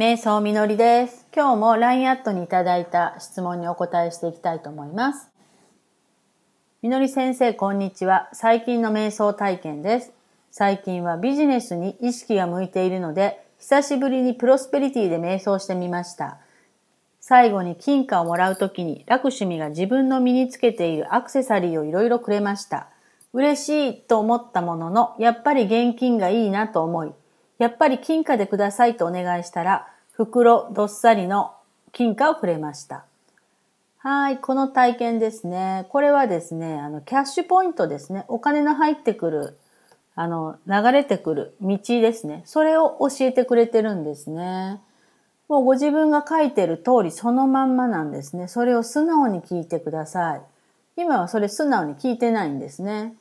瞑想みのりです。今日も LINE アットにいただいた質問にお答えしていきたいと思います。みのり先生、こんにちは。最近の瞑想体験です。最近はビジネスに意識が向いているので、久しぶりにプロスペリティで瞑想してみました。最後に金貨をもらうときに、楽趣味が自分の身につけているアクセサリーをいろいろくれました。嬉しいと思ったものの、やっぱり現金がいいなと思い、やっぱり金貨でくださいとお願いしたら、袋どっさりの金貨をくれました。はい、この体験ですね。これはですね、あの、キャッシュポイントですね。お金の入ってくる、あの、流れてくる道ですね。それを教えてくれてるんですね。もうご自分が書いてる通りそのまんまなんですね。それを素直に聞いてください。今はそれ素直に聞いてないんですね。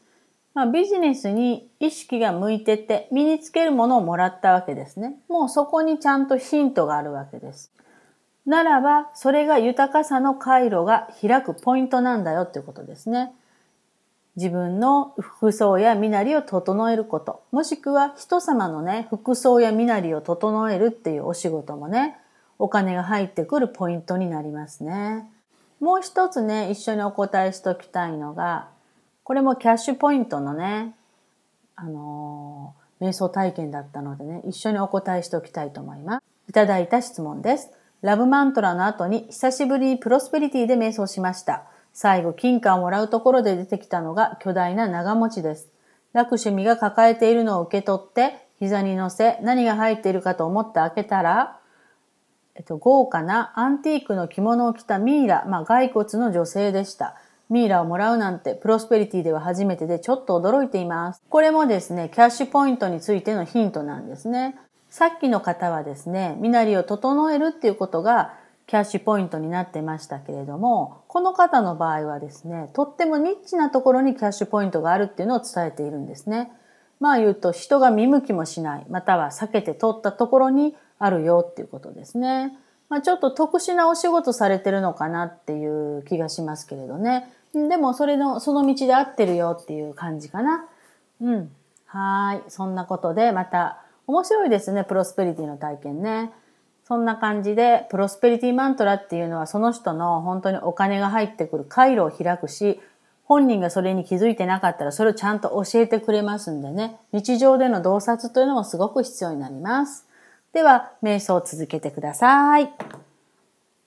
まあ、ビジネスに意識が向いてて身につけるものをもらったわけですね。もうそこにちゃんとヒントがあるわけです。ならば、それが豊かさの回路が開くポイントなんだよっていうことですね。自分の服装や身なりを整えること、もしくは人様のね、服装や身なりを整えるっていうお仕事もね、お金が入ってくるポイントになりますね。もう一つね、一緒にお答えしておきたいのが、これもキャッシュポイントのね、あのー、瞑想体験だったのでね、一緒にお答えしておきたいと思います。いただいた質問です。ラブマントラの後に久しぶりにプロスペリティで瞑想しました。最後、金貨をもらうところで出てきたのが巨大な長持ちです。楽趣味が抱えているのを受け取って、膝に乗せ、何が入っているかと思って開けたら、えっと、豪華なアンティークの着物を着たミイラ、まあ、骸骨の女性でした。ミイラをもらうなんてプロスペリティでは初めてでちょっと驚いています。これもですね、キャッシュポイントについてのヒントなんですね。さっきの方はですね、身なりを整えるっていうことがキャッシュポイントになってましたけれども、この方の場合はですね、とってもニッチなところにキャッシュポイントがあるっていうのを伝えているんですね。まあ言うと人が見向きもしない、または避けて通ったところにあるよっていうことですね。まあちょっと特殊なお仕事されてるのかなっていう気がしますけれどね。でもそれの、その道で合ってるよっていう感じかな。うん。はい。そんなことでまた面白いですね、プロスペリティの体験ね。そんな感じで、プロスペリティマントラっていうのはその人の本当にお金が入ってくる回路を開くし、本人がそれに気づいてなかったらそれをちゃんと教えてくれますんでね、日常での洞察というのもすごく必要になります。では、瞑想を続けてください。